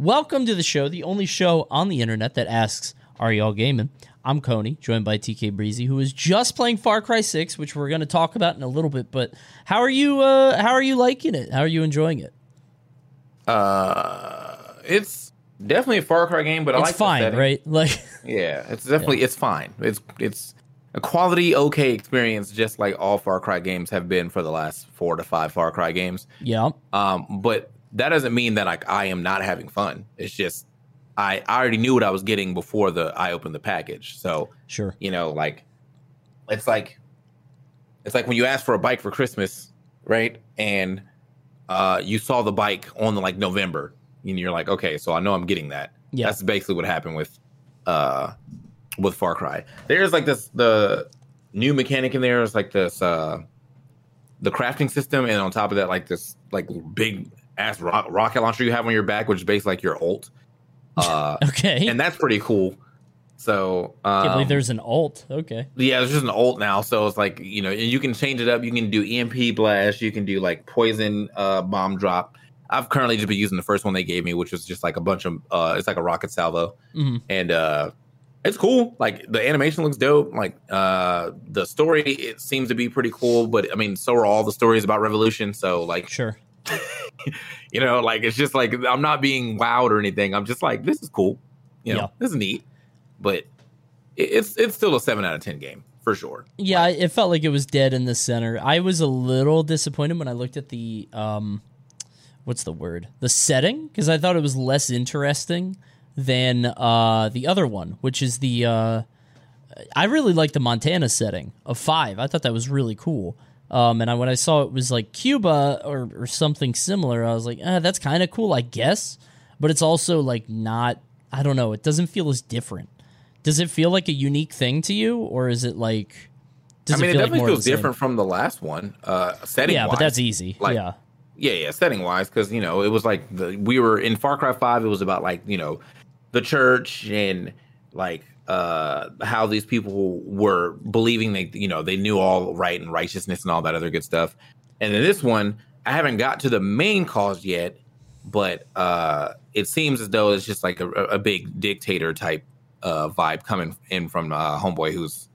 Welcome to the show, the only show on the internet that asks, Are y'all gaming? I'm Coney, joined by TK Breezy, who is just playing Far Cry 6, which we're going to talk about in a little bit. But how are you? Uh, how are you liking it? How are you enjoying it? Uh, it's definitely a Far Cry game, but I It's like fine, right? Like, Yeah, it's definitely it's fine. It's it's a quality okay experience, just like all Far Cry games have been for the last four to five Far Cry games. yeah, Um, but that doesn't mean that like I am not having fun. It's just I, I already knew what I was getting before the I opened the package. So sure. you know, like it's like it's like when you ask for a bike for Christmas, right? And uh you saw the bike on the like November, and you're like, okay, so I know I'm getting that. Yeah. That's basically what happened with uh with Far Cry. There's like this the new mechanic in there is like this uh the crafting system and on top of that like this like big ass rock, rocket launcher you have on your back which is basically like your ult. Uh Okay. and that's pretty cool. So um, Can't believe there's an alt. Okay. yeah, there's just an alt now, so it's like you know, and you can change it up. You can do EMP blast, you can do like poison uh, bomb drop. I've currently just been using the first one they gave me, which was just like a bunch of uh, it's like a rocket salvo, Mhm. and uh, it's cool. Like the animation looks dope. Like uh, the story, it seems to be pretty cool. But I mean, so are all the stories about Revolution. So like, Sure. you know, like it's just like I'm not being wowed or anything. I'm just like, this is cool. You know, Yeah. this is neat. But it's it's still a seven out of ten game for sure. Yeah, it felt like it was dead in the center. I was a little disappointed when I looked at the um what's the word? The setting because I thought it was less interesting than uh the other one, which is the uh I really like the Montana setting of 5. I thought that was really cool. Um and I, when I saw it was like Cuba or or something similar, I was like, "Ah, that's kind of cool, I guess." But it's also like not I don't know, it doesn't feel as different. Does it feel like a unique thing to you or is it like does I mean, it, feel like definitely of feels the same? different from the last one. Uh, setting, Yeah, but that's easy. Like- yeah, yeah, yeah, setting wise, because you know it was like the we were in Far Cry Five. It was about like you know the church and like uh how these people were believing they you know they knew all right and righteousness and all that other good stuff. And in this one, I haven't got to the main cause yet, but uh it seems as though it's just like a, a big dictator type uh vibe coming in from uh homeboy who's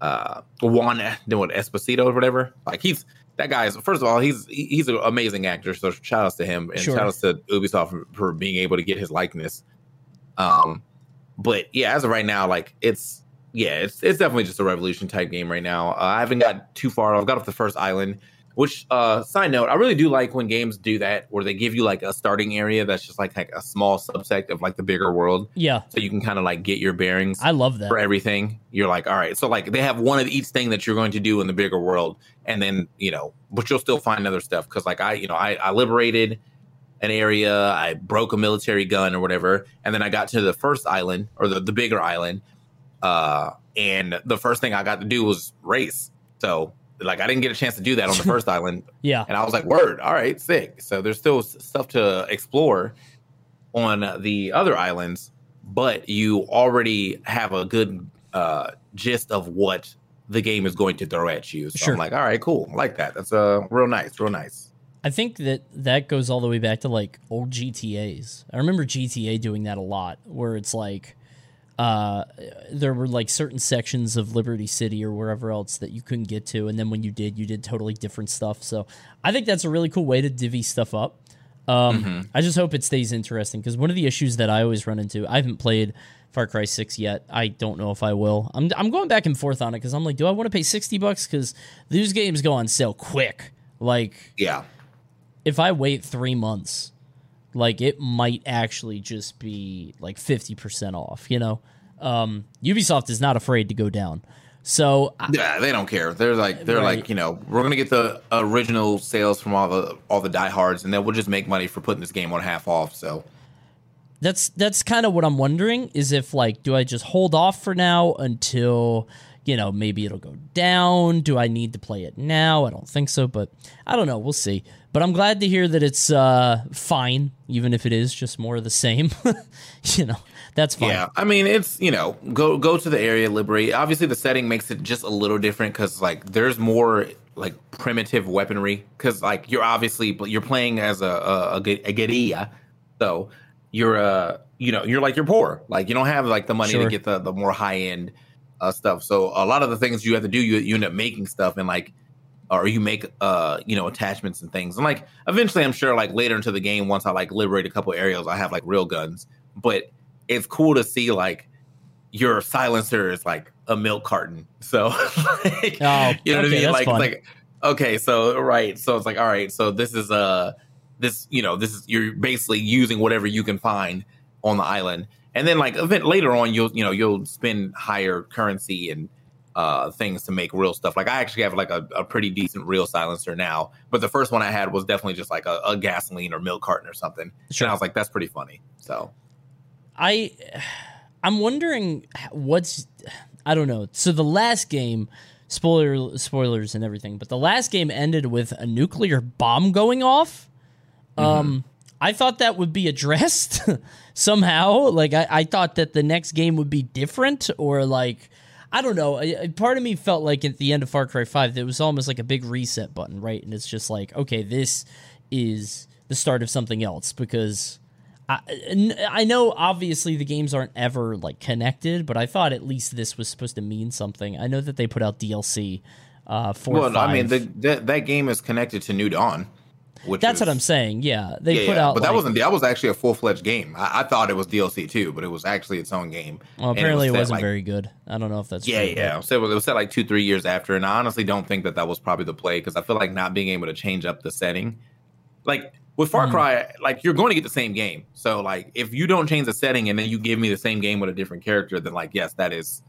uh Juan doing Esposito or whatever. Like he's that guy is first of all he's he's an amazing actor. So shout outs to him and Sure. shout outs to Ubisoft for, for being able to get his likeness. Um, but yeah, as of right now, like it's yeah, it's it's definitely just a revolution type game right now. Uh, I haven't got too far. I've got off the first island. Which uh side note, I really do like when games do that where they give you like a starting area that's just like, like a small subsect of like the bigger world yeah. so you can kind of like get your bearings I love that. for everything. You're like, all right, so like they have one of each thing that you're going to do in the bigger world, and then you know, but you'll still find other stuff because like I, you know, I, I liberated an area, I broke a military gun or whatever, and then I got to the first island or the, the bigger island, uh, and the first thing I got to do was race. So like I didn't get a chance to do that on the first island, Yeah, and I was like, word, all right, sick. So there's still stuff to explore on the other islands, but you already have a good uh, gist of what the game is going to throw at you. So Sure. I'm like, all right, cool. I like that. That's uh, real nice, real nice. I think that that goes all the way back to like old GTA's. I remember GTA doing that a lot, where it's like uh, there were like certain sections of Liberty City or wherever else that you couldn't get to, and then when you did, you did totally different stuff. So I think that's a really cool way to divvy stuff up. Um, I just hope it stays interesting because one of the issues that I always run into, I haven't played Far Cry Six yet. I don't know if I will. I'm I'm going back and forth on it because I'm like, do I want to pay sixty bucks? Because these games go on sale quick. Like Yeah. If I wait three months, like it might actually just be like fifty percent off. You know, um, Ubisoft is not afraid to go down. So Yeah, they don't care. They're like they're Right. like, you know, we're gonna get the original sales from all the all the diehards and then we'll just make money for putting this game on half off. So that's that's kind of what I'm wondering is if like do I just hold off for now until you know maybe it'll go down? Do I need to play it now? I don't think so, but I don't know. We'll see. But I'm glad to hear that it's uh, fine, even if it is just more of the same. you know, that's fine. Yeah, I mean it's you know go go to the area, liberate. Obviously, the setting makes it just a little different because like there's more like primitive weaponry because like you're obviously you're playing as a a, a, a guerrilla, so you're uh you know you're like you're poor like you don't have like the money Sure. to get the the more high end uh stuff so a lot of the things you have to do you, you end up making stuff and like or you make uh you know attachments and things. And like eventually i'm sure like later into the game once i like liberate a couple areas i have like real guns. But it's cool to see like your silencer is like a milk carton. So like, Oh, you know what i mean? like fun. like okay so right. So it's like all right so this is uh this you know this is you're basically using whatever you can find on the island. And then like event later on you'll you know you'll spend higher currency and uh things to make real stuff like i actually have like a, a pretty decent real silencer now but the first one i had was definitely just like a, a gasoline or milk carton or something Sure. and i was like that's pretty funny so I I'm wondering what's I don't know. So the last game spoiler spoilers and everything, but the last game ended with a nuclear bomb going off. Um I thought that would be addressed somehow. Like I, I thought that the next game would be different or like I don't know. I- I- Part of me felt like at the end of Far Cry 5 there was almost like a big reset button, right? And it's just like, okay, this is the start of something else because I know obviously the games aren't ever like connected, but I thought at least this was supposed to mean something. I know that they put out DLC uh, for well five. i mean the, that that game is connected to new dawn which That's what I'm saying. Yeah, they yeah, put yeah, out. but that like- wasn't that was actually a full fledged game. I, I thought it was DLC too, but it was actually its own game. Well, And apparently it, set, wasn't like- very good. I don't know if that's Yeah, true, yeah. So it was set like two, three years after, and I honestly don't think that that was probably the play because I feel like not being able to change up the setting, like with Far Mhm. Cry, like you're going to get the same game. So like if you don't change the setting and then you give me the same game with a different character, then like yes, that is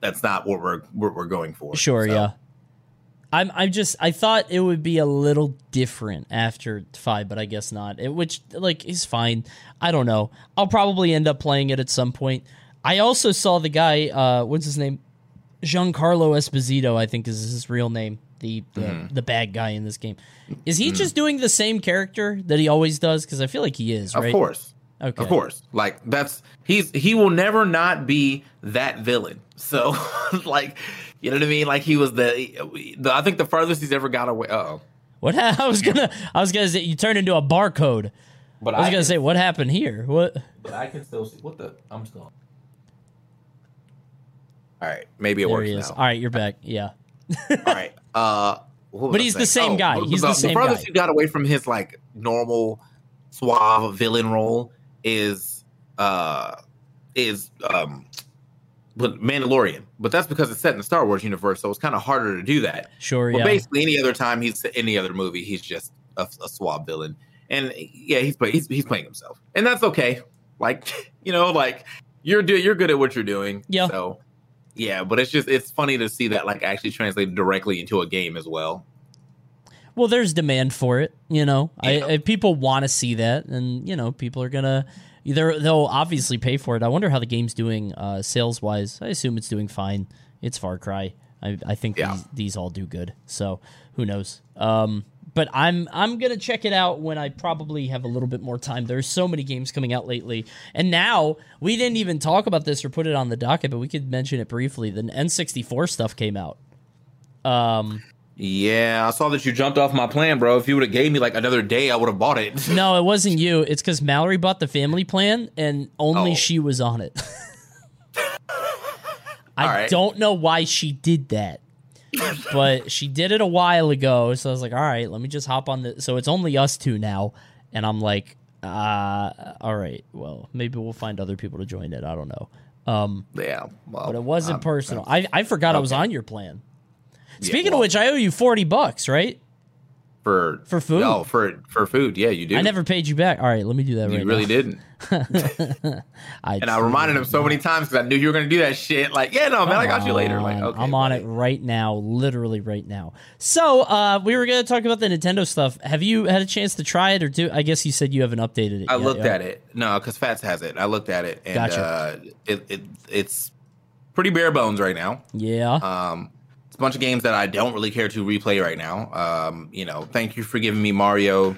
that's not what we're what we're going for. Sure, So, yeah. I'm I'm just I thought it would be a little different after five, but I guess not. It, which like is fine. I don't know. I'll probably end up playing it at some point. I also saw the guy. Uh, what's his name? Giancarlo Esposito, I think is his real name. The the, Mm-hmm. the bad guy in this game. Is he just doing the same character that he always does? Because I feel like he is. Of course. Okay. Of course. Like that's he's he will never not be that villain. So like you know what I mean? Like he was the, the I think the furthest he's ever got away. Oh, What ha- I was gonna I was gonna say you turned into a barcode. but I was gonna say what happened here. What? but I can still see what the I'm still. All right, maybe it There works now. All right, you're back. Yeah. All right. Uh, But I he's the saying? same guy. He's the same The furthest guy. he got away from his like normal suave villain role is uh is um but Mandalorian. But that's because it's set in the Star Wars universe, so it's kind of harder to do that. Sure. But yeah. basically, any other time he's any other movie, he's just a, a suave villain, and yeah, he's play, he's he's playing himself, and that's okay. Like you know, like you're do you're good at what you're doing. Yeah. So yeah, but it's just it's funny to see that like actually translated directly into a game as well. Well, there's demand for it. You know, Yeah. I, I, people want to see that, and you know, people are gonna either they'll obviously pay for it. I wonder how the game's doing uh, sales wise. I assume it's doing fine. It's Far Cry. I, I think Yeah. these, these all do good. So who knows? Um, but I'm I'm gonna check it out when I probably have a little bit more time. There's so many games coming out lately, and now we didn't even talk about this or put it on the docket, but we could mention it briefly. The N64 stuff came out. Um, Yeah, I saw that you jumped off my plan, bro. If you would have gave me like another day, I would have bought it. No, it wasn't you. It's because Mallory bought the family plan and only Oh. she was on it. I right. don't know why she did that, but she did it a while ago. So I was like, all right, let me just hop on the. So it's only us two now. And I'm like, uh, all right, well, maybe we'll find other people to join it. I don't know. Um, yeah, well, but it wasn't um, personal. I, I forgot I was on your plan. Yeah, Speaking well, of which, I owe you 40 bucks, right? for For food? No, for for food. Yeah, you do. I never paid you back. All right, let me do that right now. You right really now. didn't. I And I reminded him so many times because I knew you were going to do that shit. Like, yeah, no, man, I got you later. Like, okay, I'm on buddy. it right now, literally right now. So, uh, we were going to talk about the Nintendo stuff. Have you had a chance to try it, or do? I guess you said you haven't updated it. I yet, looked yeah? at it. No, because Fats has it. I looked at it, and Gotcha. uh, it, it it's pretty bare bones right now. Yeah, Um, a bunch of games that I don't really care to replay right now. Um, you know, thank you for giving me Mario.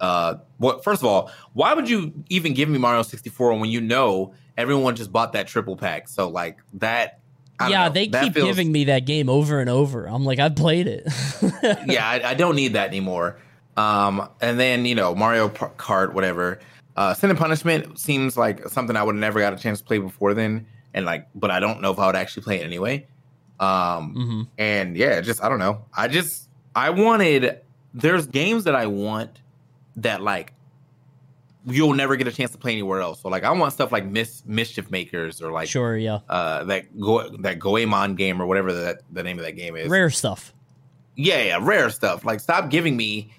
Uh, what? First of all, why would you even give me Mario 64 when you know everyone just bought that triple pack? So like that. I yeah. know, They that keep feels- giving me that game over and over. I'm like, I've played it. yeah, I, I don't need that anymore. Um, and then you know Mario Kart, whatever. Uh, Sin and Punishment seems like something I would have never got a chance to play before then, and like, but I don't know if I would actually play it anyway. Um, hmm and yeah, just I don't know. I just I wanted. There's games that I want that like you'll never get a chance to play anywhere else. So like I want stuff like Miss Mischief Makers or like Sure, yeah. uh that go that Goemon game or whatever that the name of that game is. Rare stuff. Yeah, yeah, rare stuff. Like stop giving me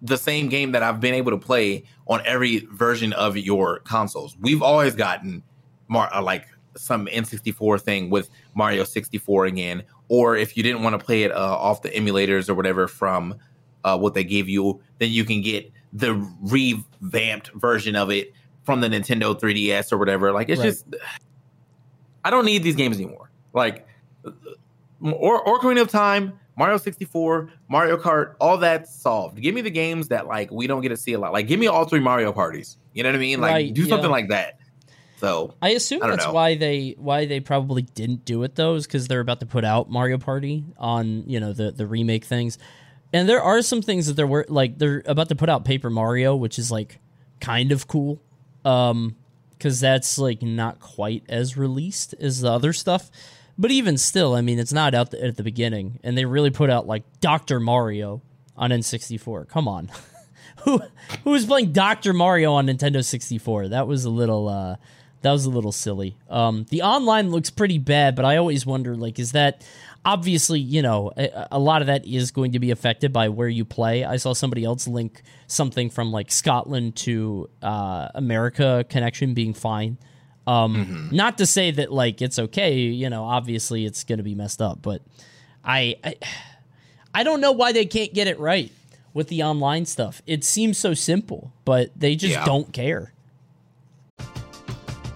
the same game that I've been able to play on every version of your consoles. We've always gotten Mar- uh, like some N64 thing with Mario 64 again, or if you didn't want to play it uh, off the emulators or whatever from uh, what they gave you, then you can get the revamped version of it from the Nintendo 3DS or whatever. Like it's Right. just I don't need these games anymore. Like or Ocarina of Time, Mario 64, Mario Kart, all that's solved. Give me the games that like we don't get to see a lot. Like give me all three Mario parties. You know what I mean? Like Right, do something yeah. like that. So I assume I that's know. why they why they probably didn't do it though, is because they're about to put out Mario Party on you know the the remake things, and there are some things that they're wor- like they're about to put out Paper Mario, which is like kind of cool, um, because that's like not quite as released as the other stuff, but even still, I mean, it's not out the, at the beginning, and they really put out like Doctor Mario on N64. Come on. Who who was playing Doctor Mario on Nintendo 64? That was a little uh that was a little silly. Um the online looks pretty bad, but I always wonder like is that obviously, you know, a, a lot of that is going to be affected by where you play. I saw somebody else link something from like Scotland to uh America connection being fine. Um not to say that like it's okay, you know, obviously it's going to be messed up, but I, I I don't know why they can't get it right with the online stuff. It seems so simple, but they just Yeah. don't care.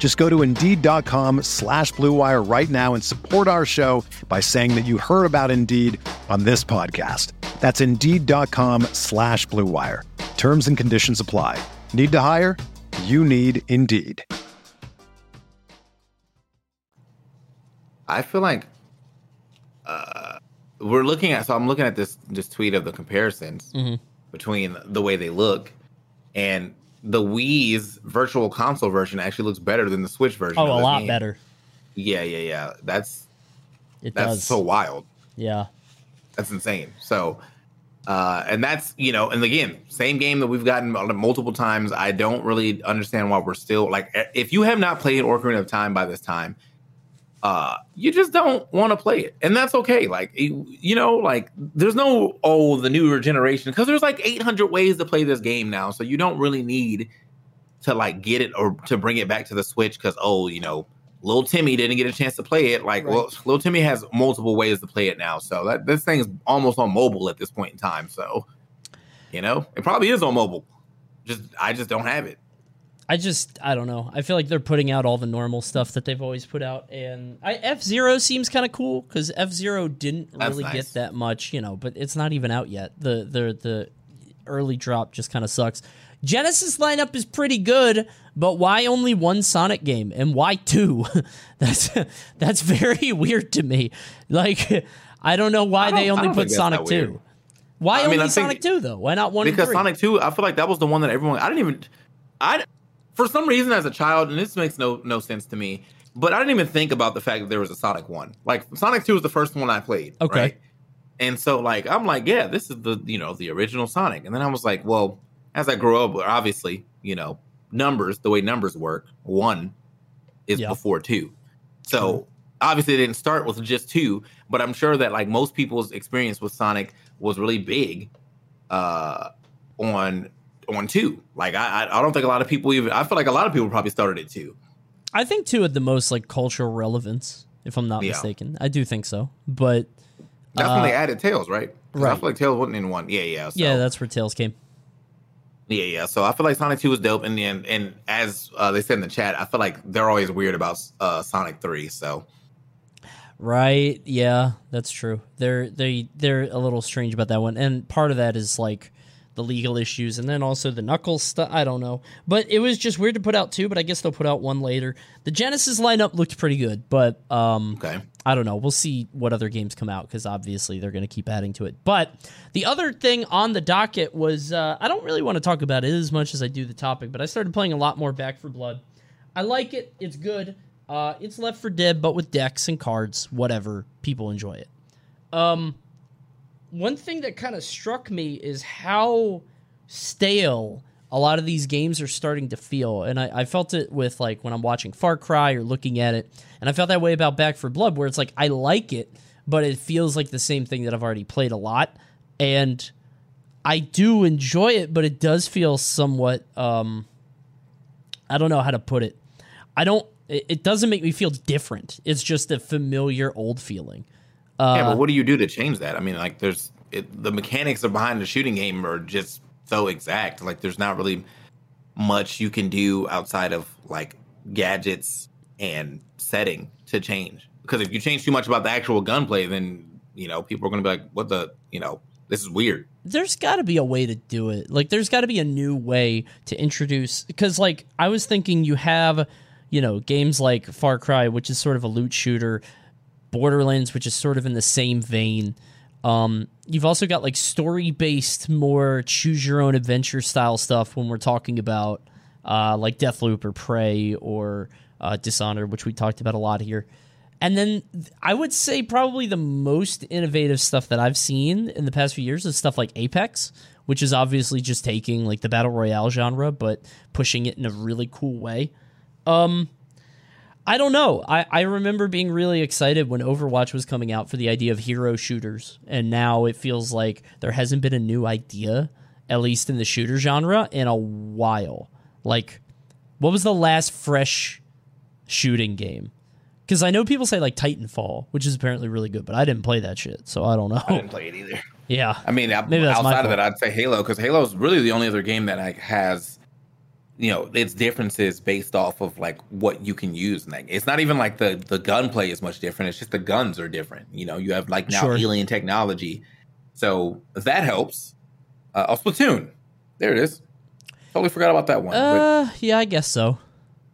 Just go to Indeed.com slash Blue Wire right now and support our show by saying that you heard about Indeed on this podcast. That's Indeed.com slash Blue Wire. Terms and conditions apply. Need to hire? You need Indeed. I feel like uh, we're looking at. So I'm looking at this this tweet of the comparisons Mhm. between the way they look and the Wii's virtual console version actually looks better than the Switch version. Oh, a lot game. better. Yeah, yeah, yeah. That's It that's does. so wild. yeah. That's insane. So, uh, and that's you know, and again, same game that we've gotten multiple times. I don't really understand why we're still like, if you have not played Ocarina of Time by this time, uh, you just don't want to play it, and that's okay. Like, you know, like there's no oh the newer generation because there's like 800 ways to play this game now, so you don't really need to like get it or to bring it back to the Switch because oh you know. Little Timmy didn't get a chance to play it. Like, Right. well, Little Timmy has multiple ways to play it now. So that this thing's almost on mobile at this point in time. So, you know, it probably is on mobile. Just I just don't have it. I just I don't know. I feel like they're putting out all the normal stuff that they've always put out, and F Zero seems kind of cool because F Zero didn't That's really nice. get that much, you know. But it's not even out yet. The the the early drop just kind of sucks. Genesis lineup is pretty good, but why only one Sonic game and why two? that's that's very weird to me. Like I don't know why don't- they only put Sonic two. weird. Why I mean, only Sonic two though? Why not one? because? Sonic Two, I feel like that was the one that everyone. I didn't even. I for some reason as a child, and this makes no no sense to me. But I didn't even think about the fact that there was a Sonic One. Like Sonic Two was the first one I played. Okay. right? And so like I'm like, yeah, this is the you know the original Sonic. And then I was like, well, as I grow up, obviously you know numbers, the way numbers work, one is Yeah. before two. So obviously it didn't start with just two, but I'm sure that like most people's experience with Sonic was really big uh on on two. Like I I don't think a lot of people even I feel like a lot of people probably started it too. I think two had the most like cultural relevance, if I'm not Yeah. mistaken. I do think so. But That's Uh, when they added Tails, right? Right. I feel like Tails wasn't in one. Yeah, yeah. So, yeah, that's where Tails came. yeah, yeah. So I feel like Sonic Two was dope, and then and as uh, they said in the chat, I feel like they're always weird about uh, Sonic Three. So Right. Yeah, that's true. They're they they're a little strange about that one, and part of that is like the legal issues, and then also the Knuckles stuff. I don't know, but it was just weird to put out two. But I guess they'll put out one later. The Genesis lineup looked pretty good, but um, okay, I don't know. We'll see what other games come out because obviously they're going to keep adding to it. But the other thing on the docket was uh, I don't really want to talk about it as much as I do the topic, but I started playing a lot more Back for Blood. I like it. It's good. Uh, it's Left for Dead, but with decks and cards. Whatever. People enjoy it. Um, one thing that kind of struck me is how stale a lot of these games are starting to feel. And I, I felt it with like when I'm watching Far Cry or looking at it. And I felt that way about Back for Blood, where it's like I like it, but it feels like the same thing that I've already played a lot. And I do enjoy it, but it does feel somewhat um I don't know how to put it. I don't it, it doesn't make me feel different. It's just a familiar old feeling. Yeah, Uh, but what do you do to change that? I mean, like, there's it, the mechanics of behind the shooting game are just so exact. Like, there's not really much you can do outside of like gadgets and setting to change. Because if you change too much about the actual gunplay, then you know people are going to be like, "What the? You know, this is weird." there's got to be a way to do it. Like there's got to be a new way to introduce cuz like I was thinking you have, you know, games like Far Cry which is sort of a loot shooter, Borderlands which is sort of in the same vein. Um you've also got like story-based more choose your own adventure style stuff when we're talking about uh like Deathloop or Prey or uh Dishonored which we talked about a lot here. And then I would say probably the most innovative stuff that I've seen in the past few years is stuff like Apex, which is obviously just taking like the battle royale genre but pushing it in a really cool way. Um I don't know. I, I remember being really excited when Overwatch was coming out for the idea of hero shooters, and now it feels like there hasn't been a new idea, at least in the shooter genre, in a while. Like, what was the last fresh shooting game? Because I know people say like Titanfall, which is apparently really good, but I didn't play that shit, so I don't know. I didn't play it either. yeah, I mean, I- Maybe outside of that, I'd say Halo because Halo is really the only other game that like has, you know, its differences based off of like what you can use. And like, it's not even like the the gunplay is much different. It's just the guns are different. You know, you have like now Sure. alien technology, so that helps. Uh, oh, Splatoon, there it is. Totally forgot about that one. but, uh, yeah, I guess so.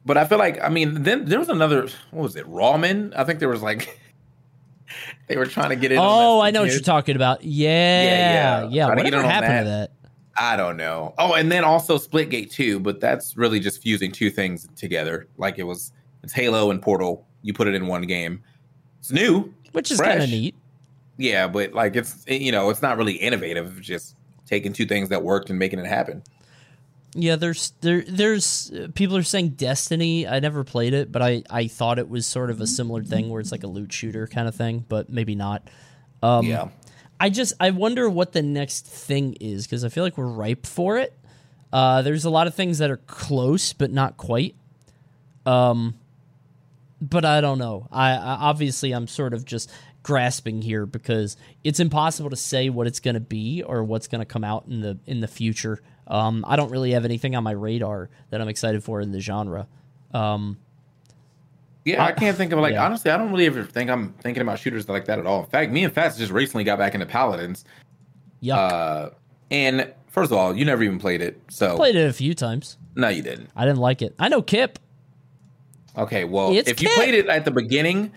but I feel like I mean, then there was another. What was it? Rawman. I think there was like. They were trying to get in. Oh, I know what you're talking about. Yeah, yeah. yeah. Get Whatever happened that. to that? I don't know. Oh, and then also Splitgate 2, but that's really just fusing two things together. Like it was it's Halo and Portal. You put it in one game. It's new. Which is kind of neat. Yeah, but like it's you know, it's not really innovative, just taking two things that worked and making it happen. Yeah, there's there there's people are saying Destiny. I never played it, but I I thought it was sort of a similar thing where it's like a loot shooter kind of thing, but maybe not. Um, yeah. I just I wonder what the next thing is because I feel like we're ripe for it. Uh, there's a lot of things that are close but not quite. Um, but I don't know. I, I obviously I'm sort of just grasping here because it's impossible to say what it's going to be or what's going to come out in the in the future. Um, I don't really have anything on my radar that I'm excited for in the genre. Um, Yeah, I Uh, can't think of like yeah. honestly, I don't really ever think I'm thinking about shooters like that at all. In fact, me and Fats just recently got back into Paladins. Yeah. Uh and first of all, you never even played it. So Played it a few times. no, you didn't. I didn't like it. I know Kip. Okay, well, It's if you played it at the beginning,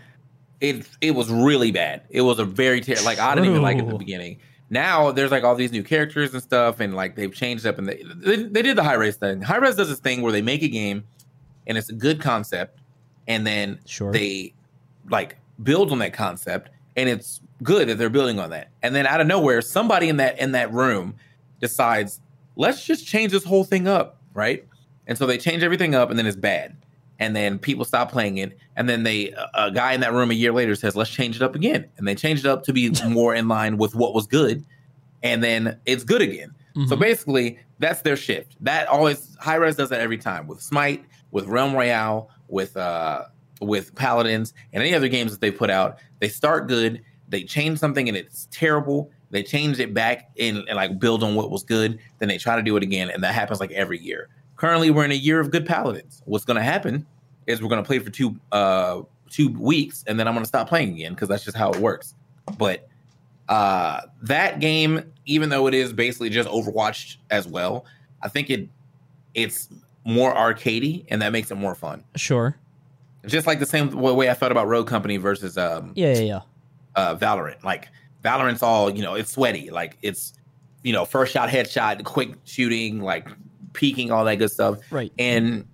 it it was really bad. It was a very ter- like I didn't even like it at the beginning. Now there's like all these new characters and stuff, and like they've changed up and they they, they did the Hi-Rez thing. Hi-Rez does this thing where they make a game, and it's a good concept, and then Sure. they like build on that concept, and it's good that they're building on that. And then out of nowhere, somebody in that in that room decides, let's just change this whole thing up, right? And so they change everything up, and then it's bad. and then people stop playing it, and then they a guy in that room a year later says, "Let's change it up again," and they change it up to be more in line with what was good, and then it's good again. So Mhm. basically, that's their shift. That always Hi-Rez does that every time with Smite, with Realm Royale, with uh with Paladins, and any other games that they put out. They start good, they change something and it's terrible. They change it back and, and like build on what was good. Then they try to do it again, and that happens like every year. Currently, we're in a year of good Paladins. What's going to happen is we're going to play for two uh two weeks, and then I'm going to stop playing again because that's just how it works. But uh that game even though it is basically just overwatch as well i think it it's more arcadey and that makes it more fun Sure. just like the same way i felt about Rogue Company versus um Yeah, yeah, yeah. uh valorant like valorant's all you know it's sweaty like it's you know first shot headshot quick shooting like peeking all that good stuff Right. and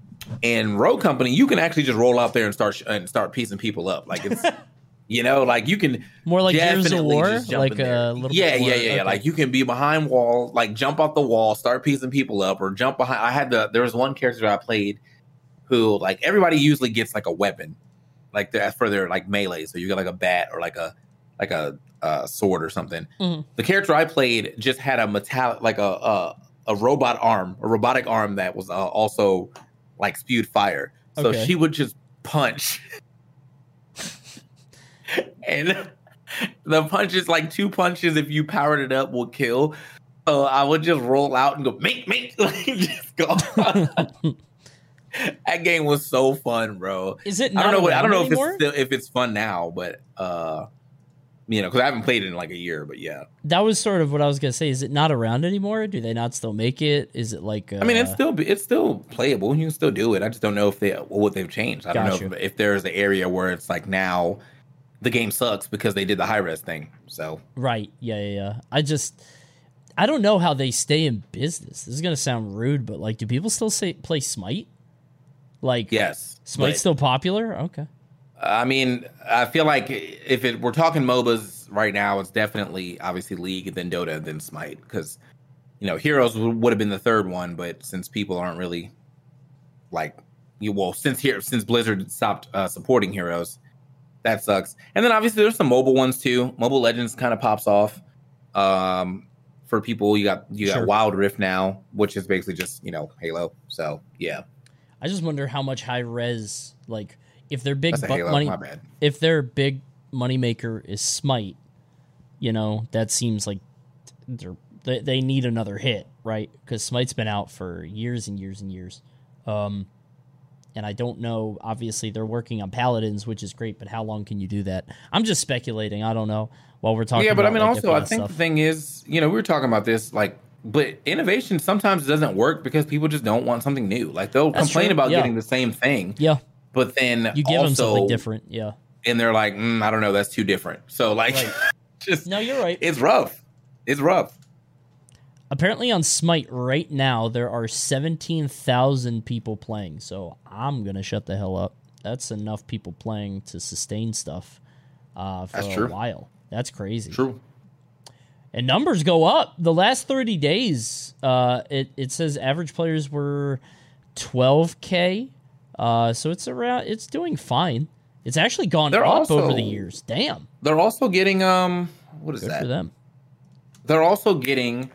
and Rogue Company you can actually just roll out there and start sh- and start piecing people up like it's you know like you can More like Gears of War, like a little yeah, yeah, yeah, yeah. okay. Like you can be behind wall, like jump off the wall, start piecing people up, or jump behind. I had the there was one character I played who like everybody usually gets like a weapon, like for their like melee. So you get like a bat or like a like a, uh sword or something. Mhm. The character I played just had a metallic like a a, a robot arm, a robotic arm that was uh, also like spewed fire. So Okay. she would just punch and the punches like two punches if you powered it up will kill so i would just roll out and go make make like just go that game was so fun bro Is it i don't know what i don't know if it's still if it's fun now but uh you know because i haven't played it in like a year but yeah that was sort of what I was gonna say. Is it not around anymore? Do they not still make it? Is it like? Uh, i mean it's still it's still playable you can still do it i just don't know if they what they've changed i don't know if, if there's an area where it's like now the game sucks because they did the Hi-Rez thing so right. Yeah, yeah, yeah. I just, I don't know how they stay in business. This is gonna sound rude, but like, do people still say play Smite? Like, yes Smite's still popular. Okay. I mean, I feel like if it we're talking MOBAs right now, it's definitely obviously League, then Dota, then Smite, because you know Heroes would, would have been the third one, but since people aren't really like you, well, since here since Blizzard stopped uh, supporting Heroes, that sucks. And then obviously there's some mobile ones too. Mobile Legends kind of pops off. Um, for people, you got you got Sure. Wild Rift now, which is basically just you know Halo. So yeah, I just wonder how much Hi-Rez, like, if their big bu- Halo. money, My bad. if their big money maker is Smite, you know, that seems like they're, they they need another hit, right? Because Smite's been out for years and years and years. Um, and I don't know. Obviously, they're working on Paladins, which is great, but how long can you do that? I'm just speculating. I don't know. While we're talking, yeah, but I mean, like, also, I think stuff. the thing is, you know, we were talking about this, like, but innovation sometimes doesn't work because people just don't want something new. Like, they'll That's complain true, about yeah. getting the same thing, yeah, but then you give them something different. Yeah. and they're like, mm, I don't know, that's too different. So, like, Right. just No, you're right. it's rough. It's rough. Apparently on Smite right now there are 17,000 people playing. So I'm going to shut the hell up. That's enough people playing to sustain stuff uh, for That's a true. while. That's crazy. True. And numbers go up. The last 30 days uh, it it says average players were 12k. Uh, so it's around it's doing fine. It's actually gone They're up over the years. Damn. They're also getting um, what is Good that? for them. they're also getting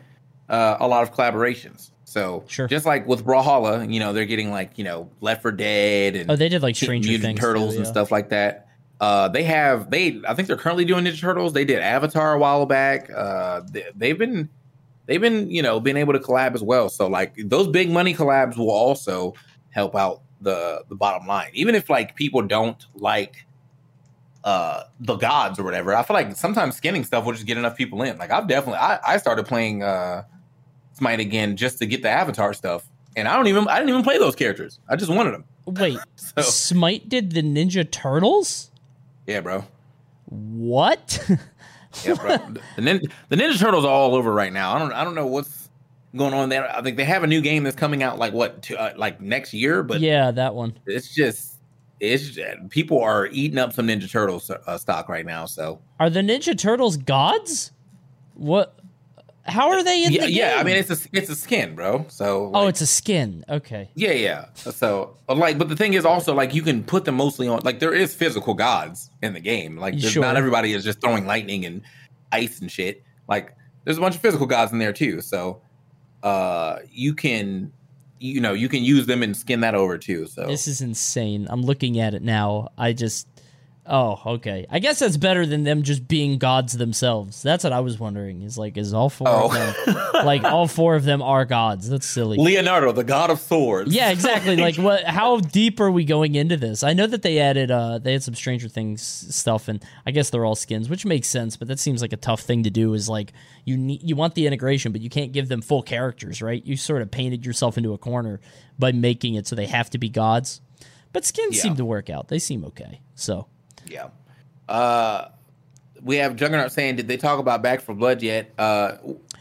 uh, a lot of collaborations. So Sure. just like with Brawlhalla, you know, they're getting like you know Left for Dead and Oh, they did like Stranger Mutant Things Turtles too, and stuff like that. Uh, they have they I think they're currently doing Ninja Turtles. They did Avatar a while back. Uh, they, they've been they've been you know been able to collab as well. So like those big money collabs will also help out the the bottom line. Even if like people don't like uh the gods or whatever, I feel like sometimes skinning stuff will just get enough people in. Like I've definitely I, I started playing uh Smite again just to get the Avatar stuff, and I don't even I didn't even play those characters. I just wanted them. Wait, So Smite did the Ninja Turtles? yeah, bro. What? Yeah, bro. the, nin- the Ninja Turtles are all over right now. I don't I don't know what's going on there. I think they have a new game that's coming out like what to, uh, like next year, but yeah, that one. it's just it's just, people are eating up some Ninja Turtles uh, stock right now. So Are the Ninja Turtles gods? What? How are they in yeah, the yeah. I mean, it's a it's a skin, bro. So oh, it's a skin. Okay. yeah, yeah. So like, but the thing is also like you can put them mostly on like there is physical gods in the game. Like Sure. not everybody is just throwing lightning and ice and shit. Like there's a bunch of physical gods in there too. So uh you can you know you can use them and skin that over too. So This is insane. I'm looking at it now. I just Oh, okay. I guess that's better than them just being gods themselves. That's what I was wondering. Is like is all four of them oh, like all four of them are gods. That's silly. Leonardo, the god of swords. Yeah, exactly. like what how deep are we going into this? I know that they added uh they had some Stranger Things stuff and I guess they're all skins, which makes sense, but that seems like a tough thing to do is like you need you want the integration, but you can't give them full characters, right? You sort of painted yourself into a corner by making it so they have to be gods. But skins Yeah. seem to work out. They seem okay. So Yeah. Uh, we have Juggernaut saying, "Did they talk about Back for Blood yet?" Uh,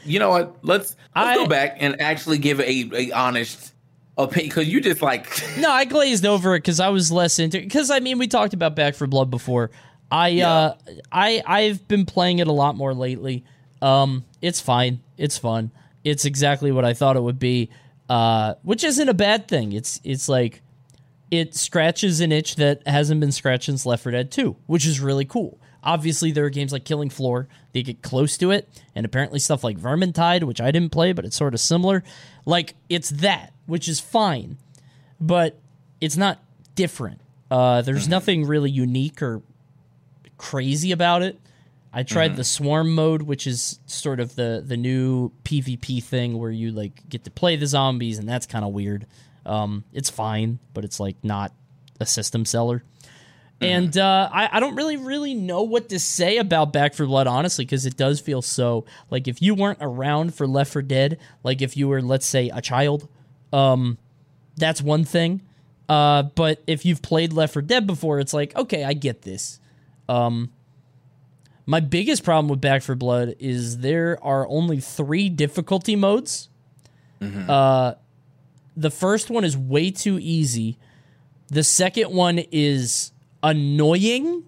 you know what? Let's let's I- go back and actually give a, a honest opinion because you just like No, I glazed over it because I was less into. Because I mean, we talked about Back for Blood before. I uh, I I've been playing it a lot more lately. Um, it's fine. It's fun. It's exactly what I thought it would be. Uh, which isn't a bad thing. It's it's like it scratches an itch that hasn't been scratched since Left 4 Dead 2, which is really cool. Obviously, there are games like Killing Floor that get close to it, and apparently stuff like Vermintide, which I didn't play, but it's sort of similar. Like it's that, which is fine but it's not different. Uh, there's nothing really unique or crazy about it. I tried the swarm mode, which is sort of the the new PvP thing where you like get to play the zombies, and that's kind of weird. Um, it's fine, but it's like not a system seller. And uh, I, I don't really, really know what to say about Back for Blood, honestly, because it does feel so like if you weren't around for Left for Dead, like if you were, let's say, a child, um, that's one thing. Uh, but if you've played Left for Dead before, it's like, okay, I get this. Um, my biggest problem with Back for Blood is there are only three difficulty modes. Uh, the first one is way too easy. The second one is annoying.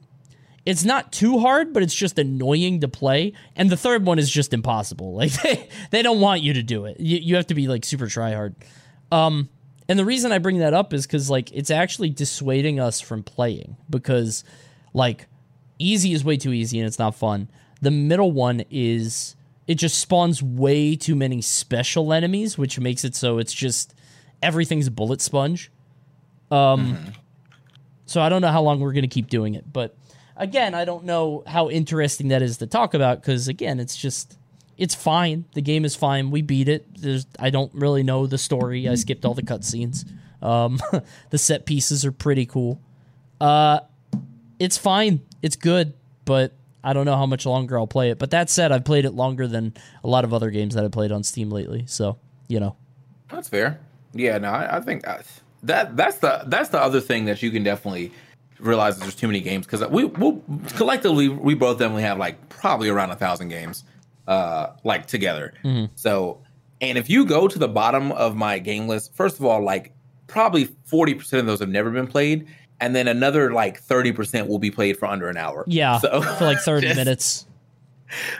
It's not too hard, but it's just annoying to play. And the third one is just impossible. Like they, they don't want you to do it. You, you have to be like super try hard. Um, and the reason I bring that up is because like it's actually dissuading us from playing because like easy is way too easy and it's not fun. The middle one is it just spawns way too many special enemies, which makes it so it's just everything's a bullet sponge. Um, so I don't know how long we're gonna keep doing it, but again, I don't know how interesting that is to talk about because again, it's just it's fine. The game is fine. We beat it. There's I don't really know the story. I skipped all the cutscenes. Um, the set pieces are pretty cool. Uh, it's fine. It's good, but I don't know how much longer I'll play it. But that said, I've played it longer than a lot of other games that I played on Steam lately. So you know, That's fair. Yeah, no, I, I think uh, that that's the that's the other thing that you can definitely realize there's too many games because we we'll, collectively we both definitely have like probably around a thousand games uh like together. So and if you go to the bottom of my game list, first of all, like probably forty percent of those have never been played, and then another like thirty percent will be played for under an hour. yeah, so for like thirty just- minutes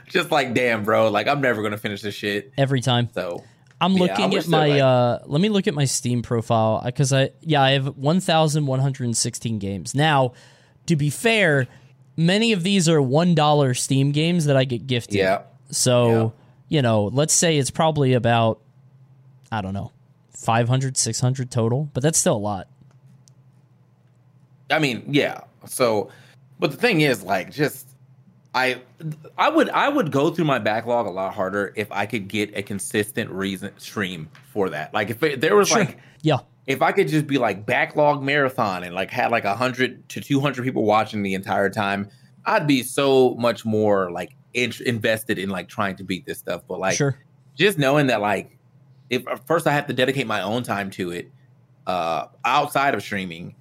Just like damn, bro, like I'm never gonna finish this shit. every time. So I'm looking wish at my. like- uh, let me look at my Steam profile because I yeah I have 1,116 games. Now, to be fair, many of these are one dollar Steam games that I get gifted. yeah, So you know, let's say it's probably about I don't know 500, 600 total, but that's still a lot. I mean, yeah. So, but the thing is, like, just I, I would, I would go through my backlog a lot harder if I could get a consistent reason stream for that. Like, if it, there was like, Yeah, if I could just be like backlog marathon and like had like a hundred to two hundred people watching the entire time, I'd be so much more like in- invested in like trying to beat this stuff. But like, sure. just knowing that like if first I have to dedicate my own time to it uh outside of streaming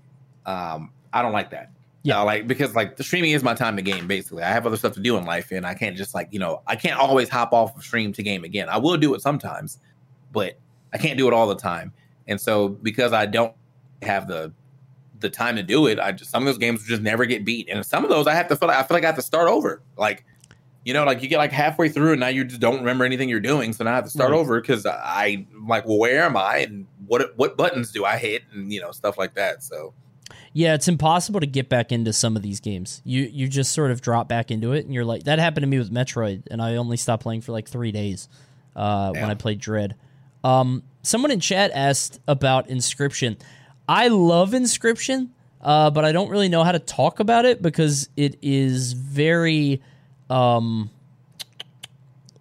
um I don't like that. Yeah. Yeah, like because like the streaming is my time to game basically. I have other stuff to do in life and I can't just like, you know, I can't always hop off of stream to game again. I will do it sometimes, but I can't do it all the time. And so because I don't have the the time to do it, I just some of those games just never get beat. And some of those I have to feel like I feel like I have to start over. Like You know, like you get like halfway through and now you just don't remember anything you're doing. So now I have to start Right. over because I I'm like, well, where am I and what what buttons do I hit and you know stuff like that. So Yeah, it's impossible to get back into some of these games. You you just sort of drop back into it, and you're like that happened to me with Metroid, and I only stopped playing for like three days uh, when I played Dread. Um, someone in chat asked about Inscryption. I love Inscryption, uh, but I don't really know how to talk about it because it is very. Um,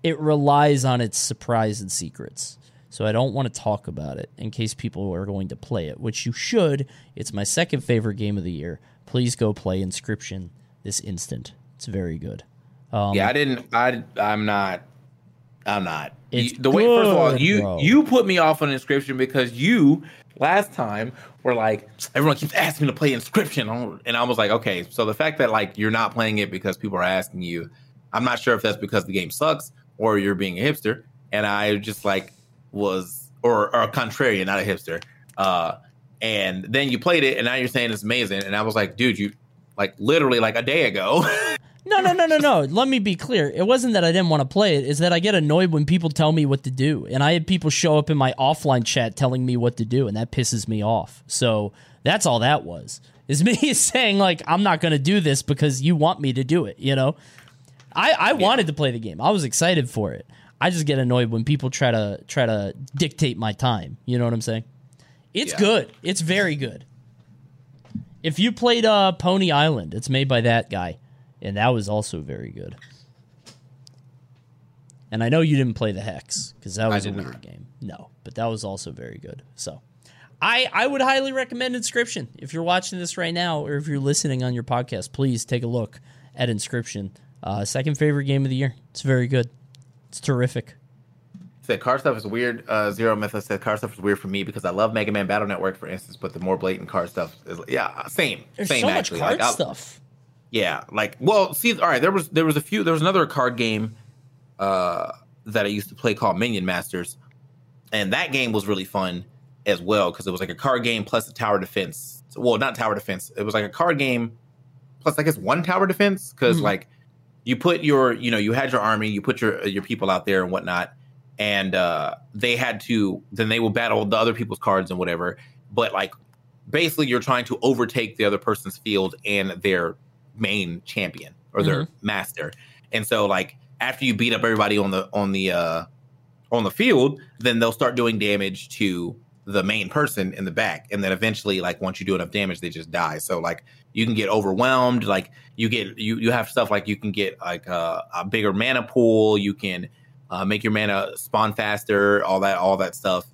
it relies on its surprise and secrets. So I don't want to talk about it in case people are going to play it, which you should. It's my second favorite game of the year. Please go play Inscryption this instant. It's very good. Um, yeah, I didn't. I I'm not. I'm not. It's You- the way first of all, you bro. you put me off on Inscryption because you last time were like everyone keeps asking me to play Inscryption, and I was like, okay. So the fact that like you're not playing it because people are asking you, I'm not sure if that's because the game sucks or you're being a hipster, and I just like was or or a contrarian, not a hipster. Uh, and then you played it, and now you're saying it's amazing, and I was like, dude, you like literally like a day ago. No, no, no, no, no. Let me be clear. It wasn't that I didn't want to play. It's that I get annoyed when people tell me what to do, and I had people show up in my offline chat telling me what to do, and that pisses me off. So that's all that was. Is me saying like I'm not going to do this because you want me to do it. You know, I I wanted to play the game. I was excited for it. I just get annoyed when people try to try to dictate my time. You know what I'm saying? It's Yeah. good. It's very good. If you played uh, Pony Island, it's made by that guy, and that was also very good. And I know you didn't play the Hex because that was a weird not. game. No, but that was also very good. So, I I would highly recommend Inscryption. If you're watching this right now, or if you're listening on your podcast, please take a look at Inscryption. Uh, second favorite game of the year. It's very good. It's terrific. said car stuff is weird. Uh, Zero Method said car stuff is weird for me because I love Mega Man Battle Network, for instance, but the more blatant car stuff is yeah, same, There's same so much actually. card Like, stuff. Yeah, like well, see, all right, there was there was a few there was another card game uh that I used to play called Minion Masters, and that game was really fun as well because it was like a card game plus a tower defense. Well, not tower defense. It was like a card game plus I guess one tower defense because Mhm. like you put your you know you had your army, you put your your people out there and whatnot, and uh they had to then they will battle the other people's cards and whatever. But like basically, you're trying to overtake the other person's field and their main champion or their master. And so like after you beat up everybody on the on the uh on the field, then they'll start doing damage to the main person in the back. And then eventually like once you do enough damage, they just die. So like you can get overwhelmed, like you get you you have stuff like you can get like uh, a bigger mana pool, you can uh, make your mana spawn faster, all that all that stuff.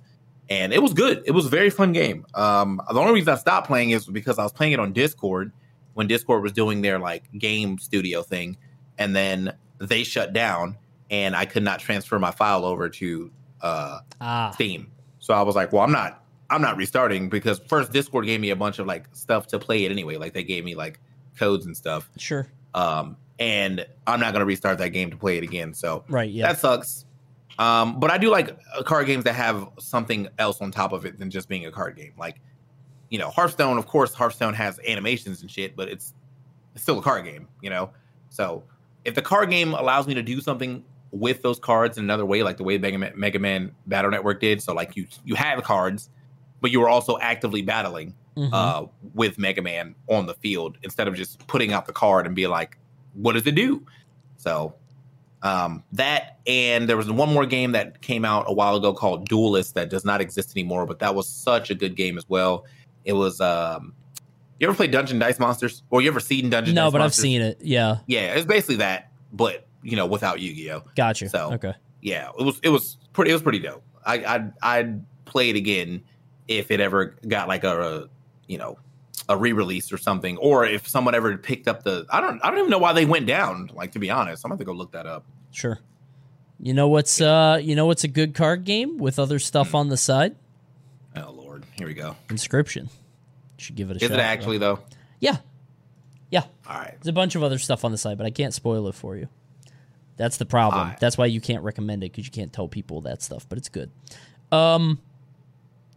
And it was good. It was a very fun game. Um, the only reason I stopped playing is because I was playing it on Discord when Discord was doing their like game studio thing, and then they shut down, and I could not transfer my file over to uh, Ah, Steam. So I was like, well, I'm not, I'm not restarting because first Discord gave me a bunch of like stuff to play it anyway. Like they gave me like codes and stuff, sure. um, and I'm not gonna restart that game to play it again. So Right. Yeah. that sucks. Um, but I do like uh, card games that have something else on top of it than just being a card game. Like, you know, Hearthstone. Of course, Hearthstone has animations and shit, but it's, it's still a card game. You know, so if the card game allows me to do something with those cards in another way, like the way Mega Man, Mega Man Battle Network did, so like you you have cards, but you were also actively battling Mhm. uh, with Mega Man on the field instead of just putting out the card and be like, what does it do? So um, that and there was one more game that came out a while ago called Duelist that does not exist anymore, but that was such a good game as well. It was um, you ever play Dungeon Dice Monsters or you ever seen Dungeon? no, Dice but I've seen it. Yeah. Yeah, it's basically that, but you know, without Yu-Gi-Oh. Gotcha. So- okay. Yeah, it was it was pretty it was pretty dope. I I'd, I'd play it again if it ever got like a, a you know a re-release or something, or if someone ever picked up the I don't I don't even know why they went down. Like to be honest, I'm gonna have to go look that up. Sure. You know what's uh you know what's a good card game with other stuff on the side? Oh lord, here we go. Inscryption. Should give it a Is shot. Is it actually though? Yeah. Yeah. All right. There's a bunch of other stuff on the side, but I can't spoil it for you. That's the problem. That's why you can't recommend it because you can't tell people that stuff. But it's good. Um,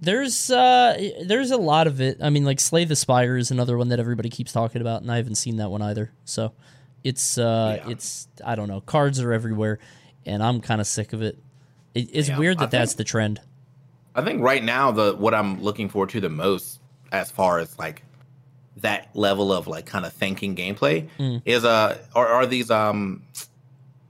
there's uh, there's a lot of it. I mean, like Slay the Spire is another one that everybody keeps talking about, and I haven't seen that one either. So It's uh, Yeah. it's I don't know. Cards are everywhere, and I'm kind of sick of it. it it's Yeah, weird I that that's think- the trend. I think right now the what I'm looking forward to the most, as far as like that level of like kind of thinking gameplay, Mm. is uh are, are these um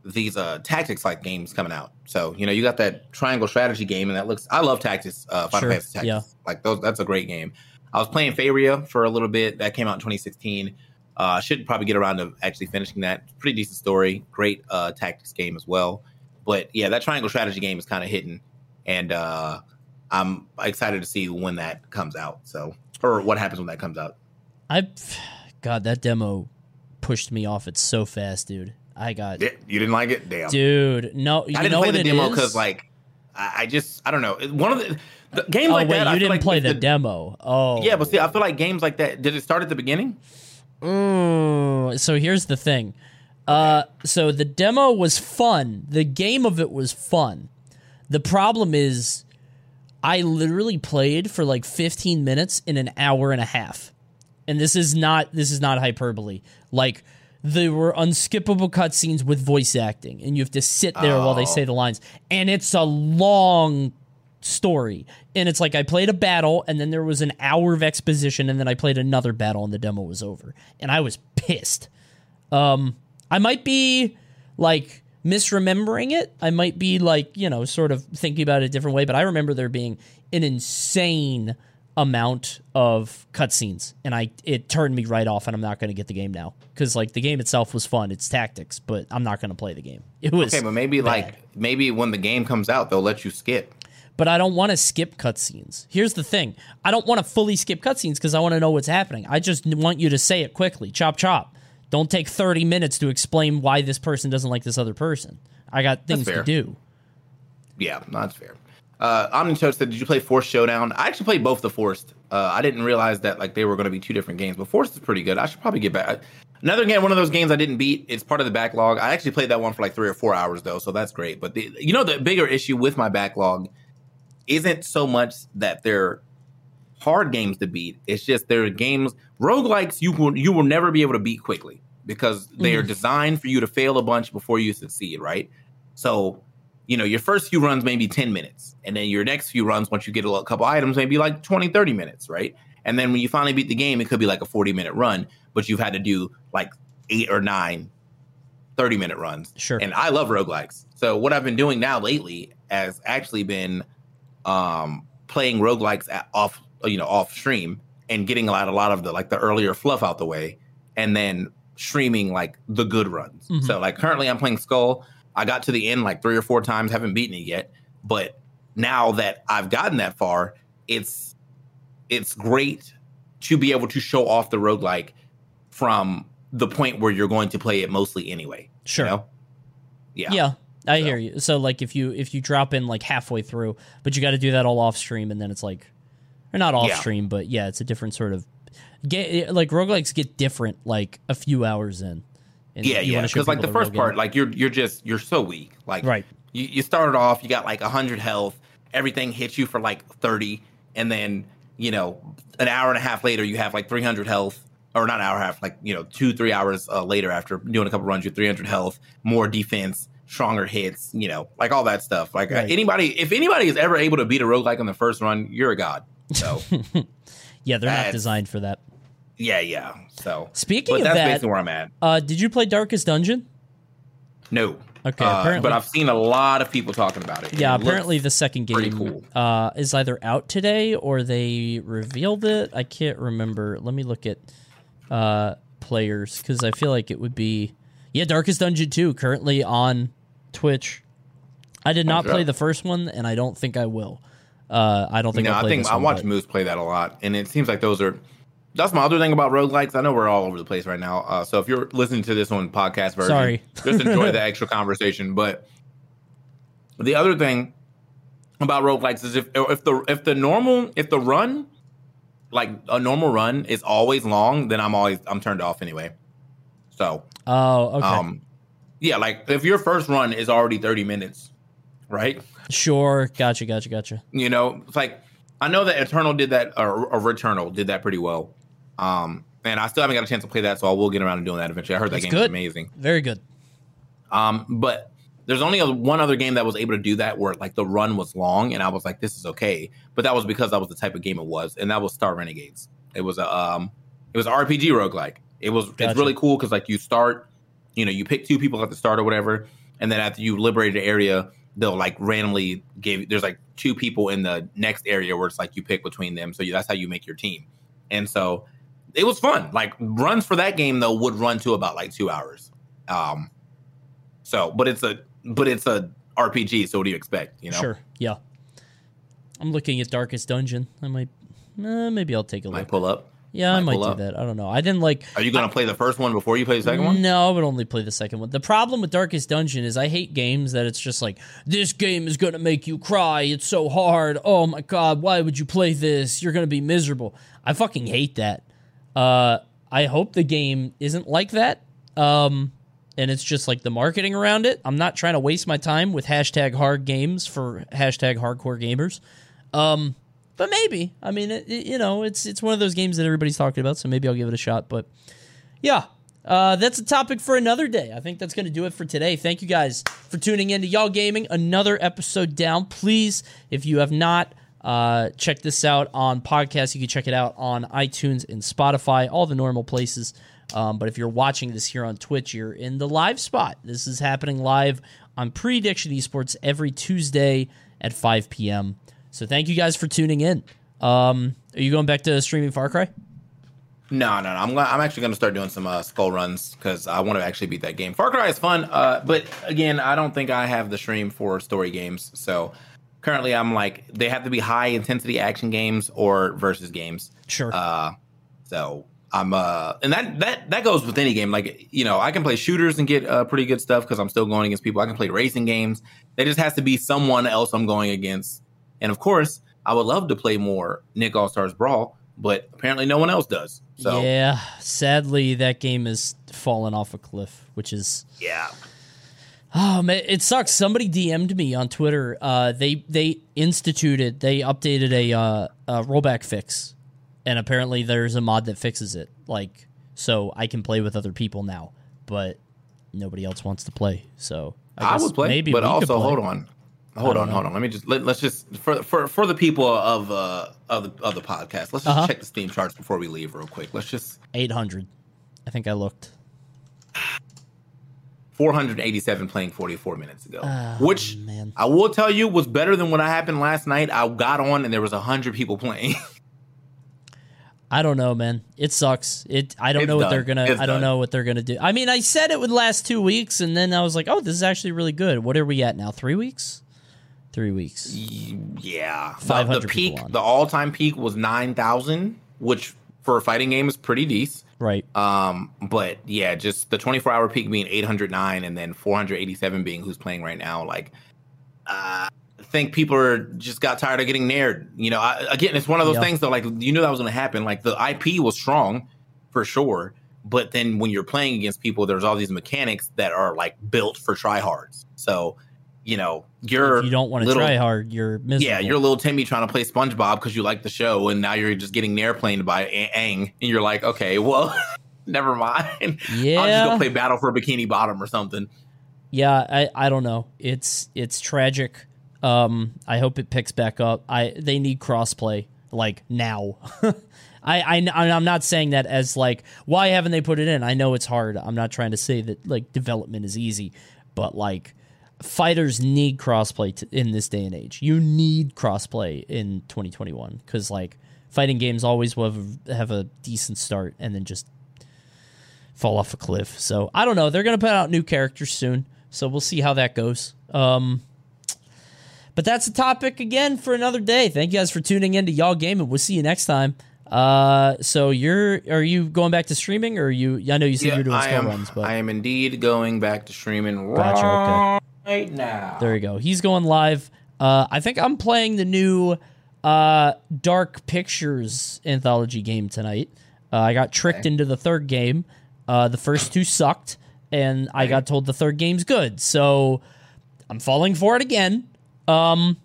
these uh tactics like games coming out. So you know you got that triangle strategy game, and that looks. I love tactics. Uh, Final Sure, Fantasy Tactics. yeah. Like those, that's a great game. I was playing Faria for a little bit. That came out in 2016. Uh, I should probably get around to actually finishing that. Pretty decent story. Great uh, tactics game as well. But yeah, that triangle strategy game is kind of hidden, and uh, I'm excited to see when that comes out. So or what happens when that comes out. I, God, that demo pushed me off it so fast, dude. I got, Yeah, you didn't like it? Damn. dude. No, you I didn't know play the demo because like I, I just I don't know one of the, the games oh like wait, that. I you feel didn't like play with the, demo. Oh, Yeah, but see, I feel like games like that. Did it start at the beginning? Mm, so here's the thing. Uh, so the demo was fun. The game of it was fun. The problem is, I literally played for like 15 minutes in an hour and a half, and this is not this is not hyperbole. Like there were unskippable cutscenes with voice acting, and you have to sit there while they Oh. say the lines, and it's a long story. And it's like I played a battle and then there was an hour of exposition and then I played another battle and the demo was over. And I was pissed. Um I might be like misremembering it. I might be like, you know, sort of thinking about it a different way, but I remember there being an insane amount of cutscenes and I it turned me right off and I'm not going to get the game now cuz like the game itself was fun. It's tactics, but I'm not going to play the game. It was Okay, but maybe bad. like maybe when the game comes out, they'll let you skip. but I don't want to skip cutscenes. Here's the thing: I don't want to fully skip cutscenes because I want to know what's happening. I just want you to say it quickly, chop chop. Don't take thirty minutes to explain why this person doesn't like this other person. I got things to do. Yeah, that's fair. Uh, Omnitoad said, "Did you play Force Showdown?" I actually played both the Forced. Uh, I didn't realize that like they were going to be two different games, but Forced is pretty good. I should probably get back. Another game, one of those games I didn't beat. It's part of the backlog. I actually played that one for like three or four hours though, so that's great. But the, you know, the bigger issue with my backlog isn't so much that they're hard games to beat. It's just they're games roguelikes you will you will never be able to beat quickly because they are designed for you to fail a bunch before you succeed, right? So, you know, your first few runs may be 10 minutes, and then your next few runs once you get a little- couple items maybe like 20, 30 minutes, right? And then when you finally beat the game, it could be like a 40 minute run, but you've had to do like 8 or 9 30 minute runs. Sure. And I love roguelikes. So what I've been doing now lately has actually been um playing roguelikes at off you know off stream and getting a lot a lot of the like the earlier fluff out the way and then streaming like the good runs Mhm. so like currently i'm playing Skul i got to the end like three or four times haven't beaten it yet but now that i've gotten that far it's it's great to be able to show off the roguelike from the point where you're going to play it mostly anyway Sure. you know? yeah Yeah, I So- hear you. So like if you if you drop in like halfway through, but you got to do that all off stream, and then it's like, or not off Yeah. stream, but yeah, it's a different sort of get like roguelikes get different like a few hours in. And yeah, you yeah. Because like the first part, like you're you're just you're so weak. Like Right. you, you started off, you got like hundred health, everything hits you for like thirty, and then you know an hour and a half later you have like three hundred health, or not an hour and a half, like you know two three hours uh, later after doing a couple runs, you're three hundred health, more defense, stronger hits, you know, like all that stuff. Like Right. anybody, if anybody is ever able to beat a roguelike on the first run, you're a god. So yeah, they're not designed for that. Yeah, yeah. So Speaking of that's that, basically where I'm at. uh, did you play Darkest Dungeon? No. Okay, Uh, apparently- but I've seen a lot of people talking about it. Yeah, It apparently the second game cool. uh, is either out today or they revealed it. I can't remember. Let me look at uh, players because I feel like it would be yeah, Darkest Dungeon two currently on Twitch. I did not play the first one, and I don't think I will. Uh, I don't think No, I'll I think I watch Moose play that a lot, and it seems like those are. That's my other thing about roguelikes. I know we're all over the place right now. Uh, so if you're listening to this on podcast version, Sorry. just enjoy the extra conversation. But the other thing about roguelikes is if if the if the normal if the run like a normal run is always long, then I'm always I'm turned off anyway. So Oh, okay, um yeah, like if your first run is already 30 minutes, right? sure, gotcha, gotcha, gotcha. You know, it's like I know that Eternal did that, or, or Returnal did that pretty well. Um, and I still haven't got a chance to play that, so I will get around to doing that eventually. I heard That's that game good. is amazing. Very good. Um, but there's only a, one other game that was able to do that where like the run was long, and I was like, this is okay. But that was because that was the type of game it was, and that was Star Renegades. It was a um, it was RPG roguelike. It was Gotcha. it's really cool because like you start, you know, you pick two people at the start or whatever, and then after you liberate an area, they'll like randomly give. There's like two people in the next area where it's like you pick between them, so you, that's how you make your team. And so it was fun. Like runs for that game though would run to about like two hours. Um, so but it's a but it's a RPG. So what do you expect? You know, Sure. Yeah. I'm looking at Darkest Dungeon. I might, uh, maybe I'll take a might look. pull up. Yeah, I might might do up. that. I don't know. I didn't like. Are you going to play the first one before you play the second one? No, I would only play the second one. The problem with Darkest Dungeon is I hate games that it's just like this game is gonna make you cry. It's so hard. Oh my god, why would you play this? You're gonna be miserable. I fucking hate that. Uh, I hope the game isn't like that. Um, and it's just like the marketing around it. I'm not trying to waste my time with hashtag hard games for hashtag hardcore gamers. Um, but maybe. I mean, it, it- you know, it's it's one of those games that everybody's talking about, so maybe I'll give it a shot. But yeah, uh, that's a topic for another day. I think that's going to do it for today. Thank you guys for tuning in to Y'all Gaming. Another episode down. Please, if you have not uh, checked this out on podcast, you can check it out on iTunes and Spotify, all the normal places. Um, but if you're watching this here on Twitch, you're in the live spot. This is happening live on Prediction Esports every Tuesday at 5 p.m. So thank you guys for tuning in. Um, are you going back to streaming Far Cry? No, no, no. I'm I'm actually going to start doing some uh, Skul runs because I want to actually beat that game. Far Cry is fun, uh, but again, I don't think I have the stream for story games. So currently, I'm like they have to be high intensity action games or versus games. Sure. Uh, so I'm uh, and that that that goes with any game. Like you know, I can play shooters and get uh, pretty good stuff because I'm still going against people. I can play racing games. There just has to be someone else I'm going against. And of course, I would love to play more Nick All Stars Brawl, but apparently no one else does. So yeah, sadly, that game is fallen off a cliff, which is yeah. Oh man, it sucks. Somebody DM'd me on Twitter. Uh, they they instituted, they updated a, uh, a rollback fix, and apparently there's a mod that fixes it. Like, so I can play with other people now, but nobody else wants to play. So I, guess would play, maybe but also hold on, hold on, know. hold on. Let me just let, let's just for for for the people of uh of the of the podcast. Let's just Uh-huh. check the Steam charts before we leave, real quick. Let's just eight hundred. I think I looked. 487 playing 44 minutes ago, Ah, which man. I will tell you was better than what happened last night. I got on and there was hundred people playing. I don't know, man. It sucks. It. I don't It's know what done. they're gonna. It's I don't done. know what they're gonna do. I mean, I said it would last two weeks, and then I was like, oh, this is actually really good. What are we at now? Three weeks. Three weeks. yeah, The- 500 The people peak, the all time peak was 9,000, which for a fighting game is pretty decent. Right. Um, but yeah, just the 24 hour peak being 809 and then 487 being who's playing right now. Like, uh, I think people are just got tired of getting nared. You know, I, again, it's one of those Yeah. things though. Like, you knew that was going to happen. Like, the IP was strong for sure, but then when you're playing against people, there's all these mechanics that are like built for tryhards. So, you know, you're if you don't want to try hard, you're miserable. yeah, you're a little Timmy trying to play SpongeBob because you like the show, and now you're just getting airplaned by A- Aang, and you're like, okay, well, never mind. Yeah, I'll just go play Battle for Bikini Bottom or something. Yeah, I, I don't know. It's it's tragic. Um, I hope it picks back up. I they need crossplay like now. I, I I'm not saying that as like why haven't they put it in? I know it's hard. I'm not trying to say that like development is easy, but like fighters need crossplay t- in this day and age. You need crossplay in 2021 because like fighting games always will have, have a decent start and then just fall off a cliff. So I don't know. They're gonna put out new characters soon, so we'll see how that goes. Um, but that's a topic again for another day. Thank you guys for tuning in to y'all gaming. We'll see you next time. Uh, so you're are you going back to streaming or are you? I know you said you're doing I am. runs, but I am indeed going back to streaming Gotcha, okay. Right now. There you go. He's going live. Uh, I think I'm playing the new uh, Dark Pictures anthology game tonight. Uh, I got tricked into the third game. Uh, the first two sucked, and I got told the third game's good. So I'm falling for it again. Um,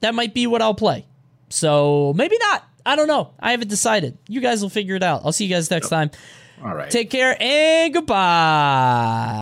that might be what I'll play. So maybe not. I don't know. I haven't decided. You guys will figure it out. I'll see you guys next time. All right. Take care and goodbye.